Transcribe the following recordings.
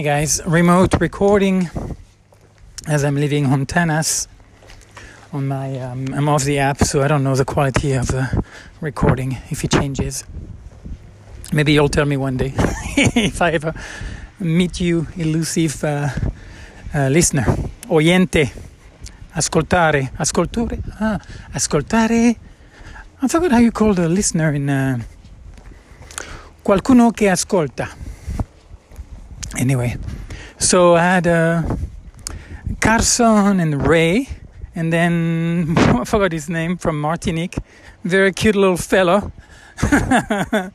Hey guys, remote recording as I'm leaving Hontanas on my um, I'm off the app, so I don't know the quality of the recording if it changes. Maybe you'll tell me one day if I ever meet you, elusive uh, uh, listener, oyente, ascoltare, ascoltore, ah, ascoltare. I forgot how you call the listener in uh, qualcuno che ascolta. Anyway, so I had uh, Carson and Ray, and then I forgot his name from Martinique. Very cute little fellow uh,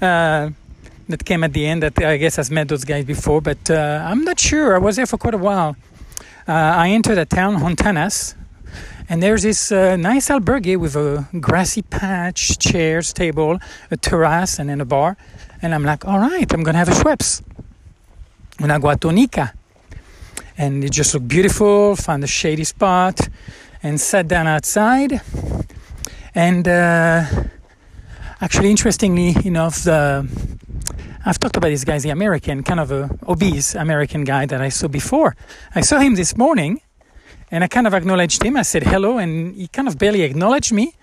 that came at the end. That I guess has met those guys before, but uh, I'm not sure. I was there for quite a while. Uh, I entered a town, Hontanas, and there's this uh, nice albergue with a grassy patch, chairs, table, a terrace, and then a bar. And I'm like, all right, I'm gonna have a Schweppes una guatonica. And it just looked beautiful, found a shady spot, and sat down outside. And uh, actually, interestingly enough, the I've talked about this guy, the American, kind of a obese American guy that I saw before. I saw him this morning, and I kind of acknowledged him. I said hello, and he kind of barely acknowledged me.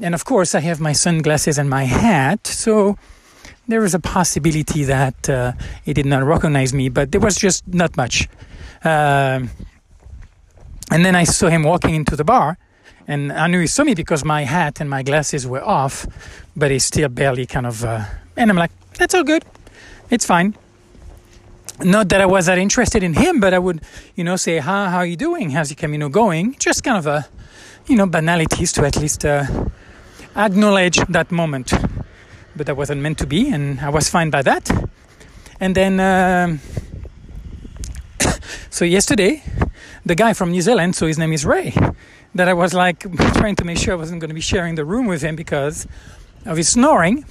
And of course, I have my sunglasses and my hat, so there was a possibility that uh, he did not recognize me, but there was just not much. Um, and then I saw him walking into the bar, and I knew he saw me because my hat and my glasses were off, but he still barely kind of. Uh, and I'm like, that's all good, it's fine. Not that I was that interested in him, but I would, you know, say, "Hi, how are you doing? How's your Camino going?" Just kind of a, you know, banalities to at least uh, acknowledge that moment but that wasn't meant to be, and I was fine by that. And then, um, so yesterday, the guy from New Zealand, so his name is Ray, that I was like trying to make sure I wasn't going to be sharing the room with him because of his snoring.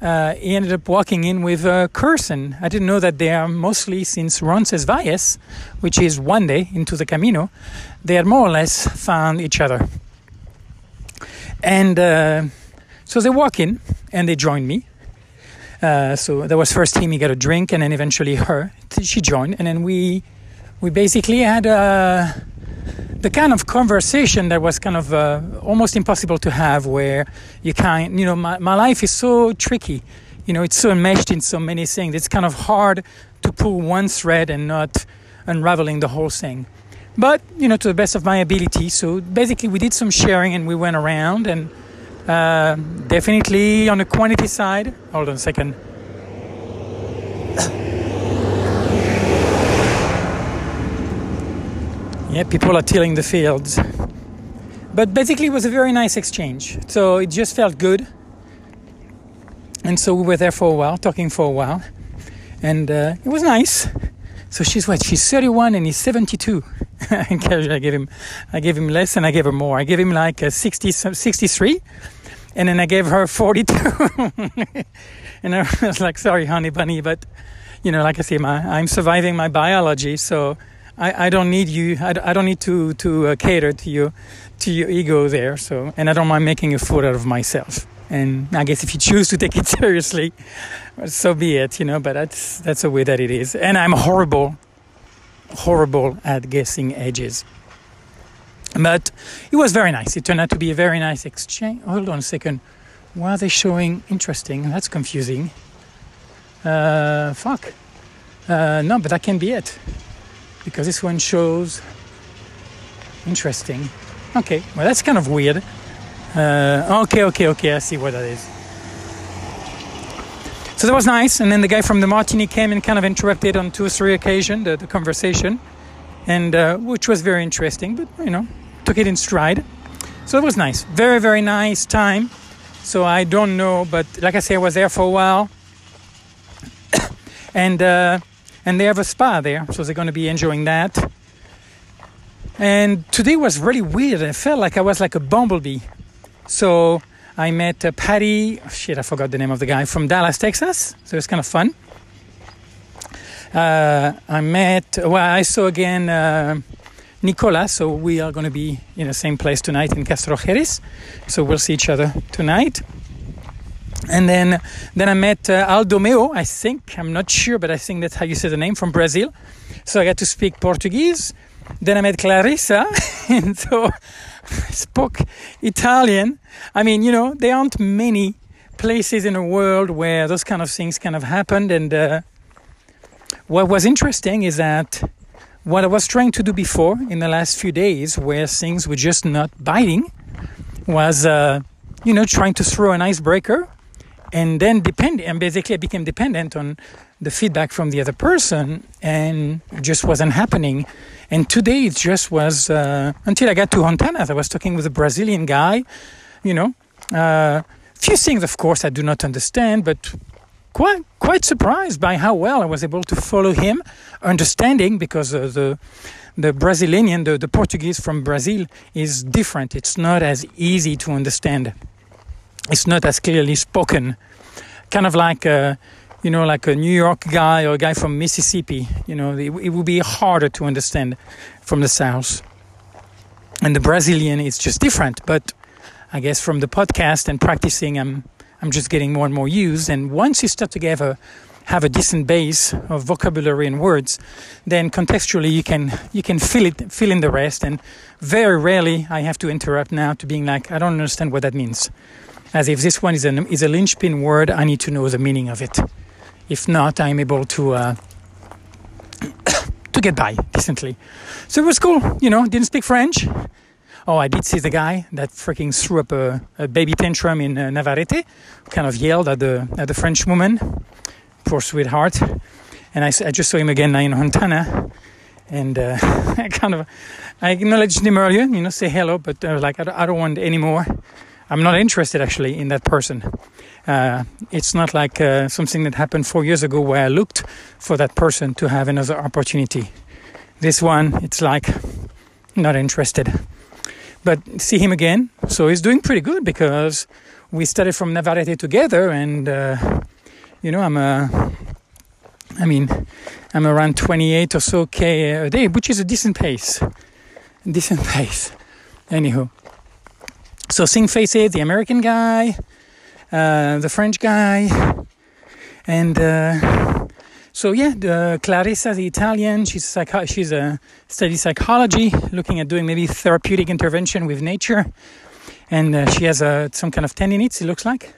Uh, he ended up walking in with uh, Curson. I didn't know that they are mostly since Roncesvalles, which is one day into the Camino, they had more or less found each other. And uh, so they walk in and they join me. Uh, so that was first him, he got a drink, and then eventually her, she joined, and then we we basically had uh, the kind of conversation that was kind of uh, almost impossible to have, where you can't, you know, my, my life is so tricky, you know, it's so enmeshed in so many things. It's kind of hard to pull one thread and not unraveling the whole thing. But you know, to the best of my ability. So basically, we did some sharing, and we went around and uh, definitely on the quantity side. Hold on a second. yeah, people are tilling the fields. But basically, it was a very nice exchange. So it just felt good. And so we were there for a while, talking for a while. And uh, it was nice. So she's what? She's 31 and he's 72. I gave him, I gave him less and I gave her more. I gave him like a 60, 63, and then I gave her 42. and I was like, sorry, honey bunny, but you know, like I say, my, I'm surviving my biology, so I, I don't need you. I, I don't need to to uh, cater to you, to your ego there. So, and I don't mind making a fool out of myself. And I guess if you choose to take it seriously, so be it, you know. But that's that's the way that it is. And I'm horrible, horrible at guessing ages. But it was very nice. It turned out to be a very nice exchange. Hold on a second. Why are they showing interesting? That's confusing. Uh, fuck. Uh, no, but that can be it. Because this one shows interesting. Okay, well, that's kind of weird. Uh, okay, okay, okay, I see what that is. So that was nice. And then the guy from the Martini came and kind of interrupted on two or three occasions the, the conversation, and uh, which was very interesting, but you know, took it in stride. So it was nice. Very, very nice time. So I don't know, but like I say, I was there for a while. and uh, and they have a spa there, so they're going to be enjoying that. And today was really weird. I felt like I was like a bumblebee. So I met uh, Patty, oh shit, I forgot the name of the guy from Dallas, Texas. So it's kind of fun. Uh, I met, well, I saw again uh, Nicola. So we are going to be in the same place tonight in Castrojeriz. So we'll see each other tonight. And then, then I met uh, Aldo Meo, I think. I'm not sure, but I think that's how you say the name from Brazil. So I got to speak Portuguese. Then I met Clarissa, and so spoke Italian. I mean, you know, there aren't many places in the world where those kind of things kind of happened. And uh, what was interesting is that what I was trying to do before in the last few days, where things were just not biting, was, uh, you know, trying to throw an icebreaker and then depend and basically I became dependent on the feedback from the other person and just wasn't happening and today it just was uh, until I got to Hontanas I was talking with a Brazilian guy you know. Uh, few things of course I do not understand but quite quite surprised by how well I was able to follow him understanding because uh, the the Brazilian the, the Portuguese from Brazil is different. It's not as easy to understand. It's not as clearly spoken. Kind of like a, you know, like a New York guy or a guy from Mississippi. You know, it, it would be harder to understand from the South. And the Brazilian is just different. But I guess from the podcast and practicing, I'm I'm just getting more and more used. And once you start together, have a decent base of vocabulary and words, then contextually you can you can fill it fill in the rest. And very rarely I have to interrupt now to being like I don't understand what that means as if this one is, an, is a linchpin word, I need to know the meaning of it. If not, I'm able to uh, to get by decently. So it was cool, you know. Didn't speak French. Oh, I did see the guy that freaking threw up a, a baby tantrum in uh, Navarrete, kind of yelled at the at the French woman, poor sweetheart. And I, I just saw him again now in Hontana, and uh, I kind of I acknowledged him earlier, you know, say hello, but was like, I don't, I don't want any more. I'm not interested actually in that person. Uh, it's not like uh, something that happened four years ago where I looked for that person to have another opportunity. This one, it's like not interested. But see him again, so he's doing pretty good because we started from Navarrete together, and uh, you know I'm a, I mean, I'm around 28 or so k a day, which is a decent pace, decent pace. Anyhow, so seeing faces, the American guy, uh, the French guy, and uh, so yeah, the Clarissa, the Italian, she's psycho- she's a study psychology, looking at doing maybe therapeutic intervention with nature, and uh, she has a some kind of tendinitis. It looks like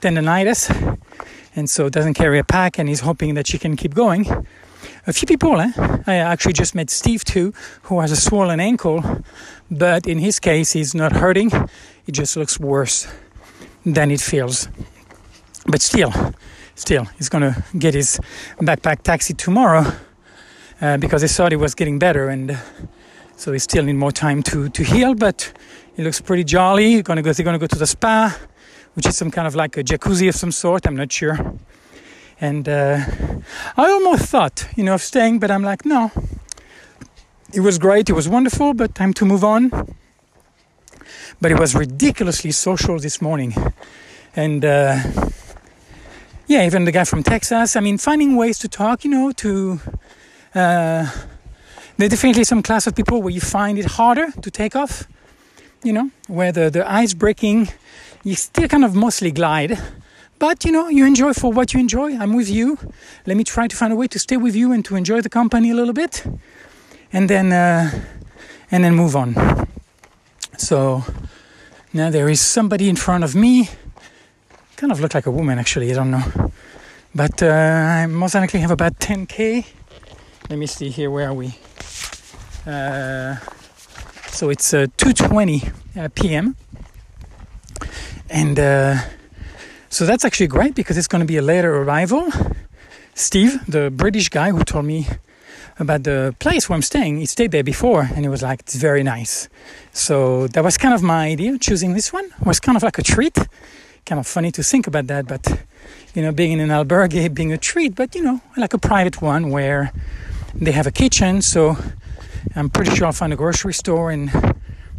tendonitis, and so doesn't carry a pack, and he's hoping that she can keep going a few people. Eh? I actually just met Steve too, who has a swollen ankle, but in his case, he's not hurting. It just looks worse than it feels. But still, still, he's gonna get his backpack taxi tomorrow uh, because he thought it was getting better, and uh, so he still need more time to to heal. But he looks pretty jolly. He's gonna go. They're gonna go to the spa, which is some kind of like a jacuzzi of some sort. I'm not sure and uh, I almost thought, you know, of staying, but I'm like, no. It was great, it was wonderful, but time to move on. But it was ridiculously social this morning. And uh, yeah, even the guy from Texas, I mean, finding ways to talk, you know, to. Uh, there are definitely some class of people where you find it harder to take off, you know, where the, the ice breaking, you still kind of mostly glide but you know, you enjoy for what you enjoy. I'm with you. Let me try to find a way to stay with you and to enjoy the company a little bit, and then uh, and then move on. So now there is somebody in front of me. Kind of look like a woman, actually. I don't know, but uh, I most likely have about 10k. Let me see here. Where are we? Uh, so it's 2:20 uh, uh, p.m. and uh, so that's actually great because it's going to be a later arrival. Steve, the British guy who told me about the place where I'm staying, he stayed there before and he was like, it's very nice. So that was kind of my idea. Choosing this one it was kind of like a treat. Kind of funny to think about that, but you know, being in an albergue being a treat, but you know, like a private one where they have a kitchen. So I'm pretty sure I'll find a grocery store and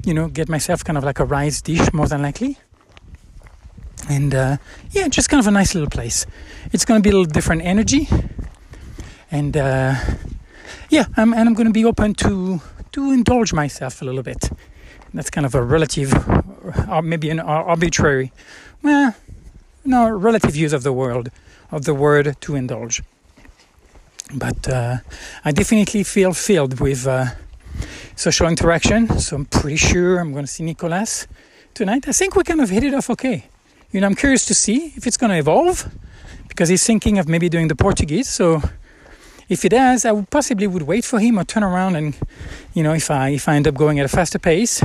you know, get myself kind of like a rice dish more than likely and uh, yeah, just kind of a nice little place. It's going to be a little different energy, and uh, yeah, I'm, and I'm going to be open to to indulge myself a little bit. That's kind of a relative, or maybe an arbitrary. Well, no relative use of the word of the word to indulge. But uh, I definitely feel filled with uh, social interaction. So I'm pretty sure I'm going to see Nicolas tonight. I think we kind of hit it off okay. You know, I'm curious to see if it's going to evolve because he's thinking of maybe doing the Portuguese. So if it does, I would possibly would wait for him or turn around and, you know, if I if I end up going at a faster pace,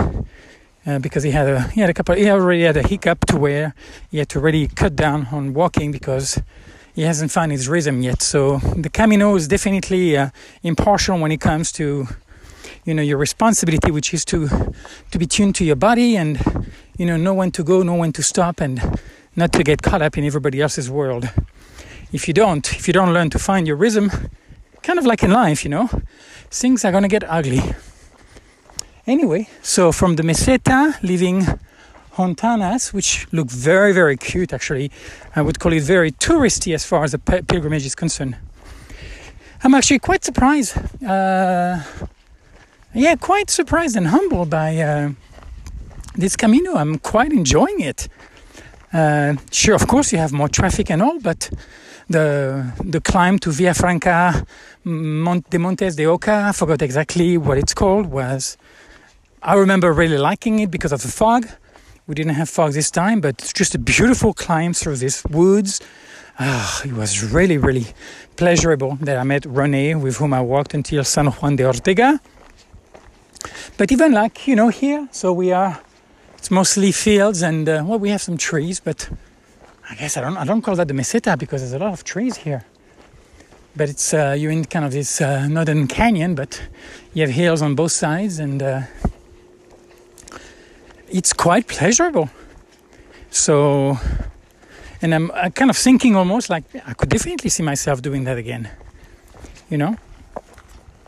uh, because he had a he had a couple he already had a hiccup to where he had to really cut down on walking because he hasn't found his rhythm yet. So the Camino is definitely uh, impartial when it comes to you know your responsibility, which is to to be tuned to your body and you know know when to go, know when to stop, and not to get caught up in everybody else's world. If you don't, if you don't learn to find your rhythm, kind of like in life, you know, things are gonna get ugly. Anyway, so from the Meseta, leaving Hontanas, which look very, very cute actually. I would call it very touristy as far as the pilgrimage is concerned. I'm actually quite surprised. Uh, yeah, quite surprised and humbled by uh, this Camino. I'm quite enjoying it. Uh, sure, of course, you have more traffic and all, but the the climb to Villafranca Mont- de Montes de Oca, I forgot exactly what it's called, was I remember really liking it because of the fog. We didn't have fog this time, but it's just a beautiful climb through these woods. Ah, it was really, really pleasurable that I met Rene, with whom I walked until San Juan de Ortega. But even like, you know, here, so we are, it's mostly fields and, uh, well, we have some trees, but I guess I don't, I don't call that the meseta because there's a lot of trees here. But it's, uh, you're in kind of this uh, northern canyon, but you have hills on both sides and uh, it's quite pleasurable. So, and I'm, I'm kind of thinking almost like I could definitely see myself doing that again, you know.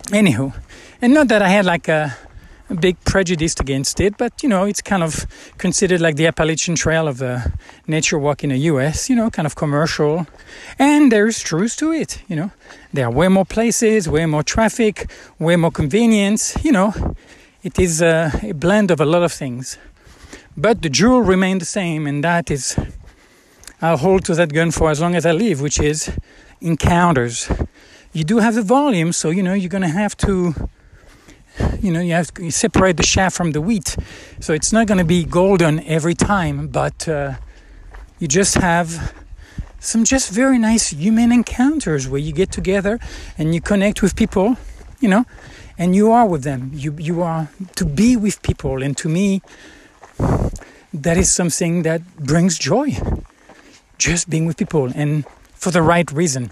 Anywho, and not that I had like a big prejudice against it, but you know, it's kind of considered like the Appalachian Trail of the nature walk in the US, you know, kind of commercial. And there's truth to it, you know. There are way more places, way more traffic, way more convenience, you know. It is a, a blend of a lot of things. But the jewel remained the same, and that is, I'll hold to that gun for as long as I live, which is encounters. You do have the volume, so you know you're gonna have to, you know, you have to separate the chaff from the wheat. So it's not gonna be golden every time, but uh, you just have some just very nice human encounters where you get together and you connect with people, you know, and you are with them. You you are to be with people, and to me that is something that brings joy. Just being with people and for the right reason.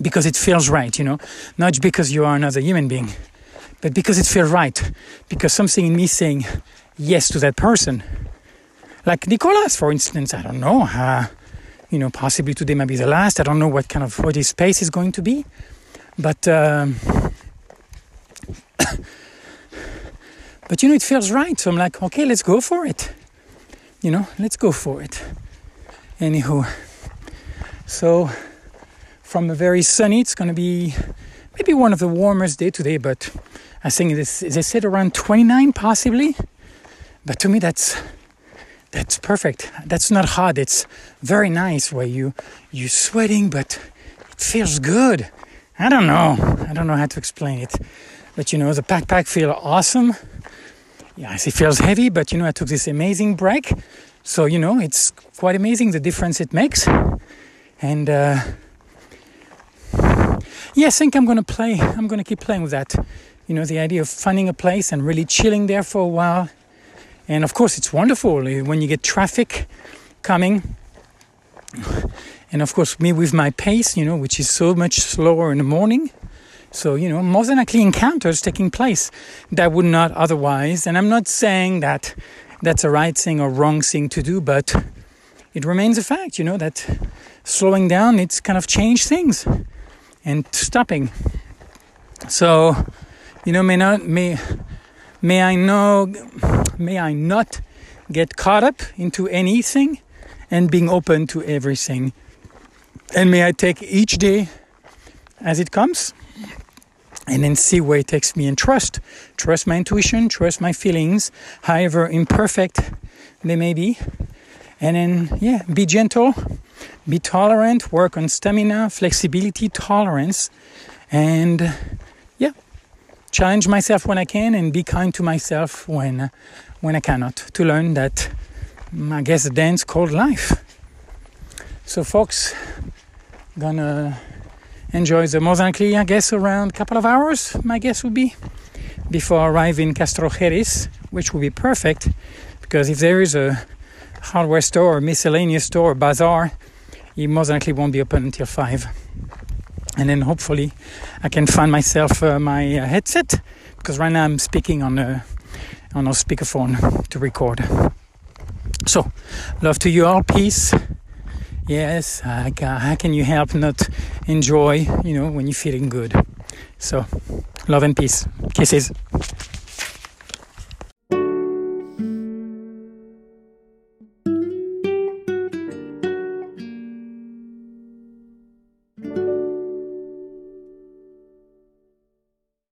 Because it feels right, you know, not because you are another human being, but because it feels right. Because something in me saying yes to that person. Like Nicolas, for instance, I don't know. Uh, you know, possibly today might be the last. I don't know what kind of what his space is going to be, but um, but you know, it feels right. So I'm like, okay, let's go for it. You know, let's go for it. Anywho, so from a very sunny, it's going to be maybe one of the warmest day today, but I think this they said around 29 possibly. But to me, that's that's perfect. That's not hot. It's very nice where you you sweating, but it feels good. I don't know. I don't know how to explain it, but you know, the backpack feel awesome yes, it feels heavy, but you know, I took this amazing break. So, you know, it's quite amazing the difference it makes. And uh, yeah, I think I'm to play, I'm to keep playing with that. You know, the idea of finding a place and really chilling there for a while. And of course, it's wonderful uh, when you get traffic coming. And of course, me with my pace, you know, which is so much slower in the morning so, you know, more than likely encounters taking place that would not otherwise. And I'm not saying that that's a right thing or wrong thing to do, but it remains a fact, you know, that slowing down, it's kind of changed things and stopping. So, you know, may not, may, may I know, may I not get caught up into anything and being open to everything. And may I take each day as it comes and then see where it takes me and trust trust my intuition trust my feelings however imperfect they may be And then, yeah, be gentle, be tolerant, work on stamina, flexibility, tolerance, and yeah, challenge myself when I can and be kind to myself when when I cannot. To learn that, mm, I guess, dance called life. So, folks, gonna enjoy the Mozambique, I guess, around a couple of hours. My guess would be before arriving in Castrojeriz, which will be perfect because if there is a hardware store, miscellaneous store, bazaar, it most likely won't be open until five. And then hopefully I can find myself uh, my uh, headset because right now I'm speaking on a on a speakerphone to record. So, love to you all. Peace. Yes, how can you help not enjoy, you know, when you're feeling good? So, love and peace. Kisses.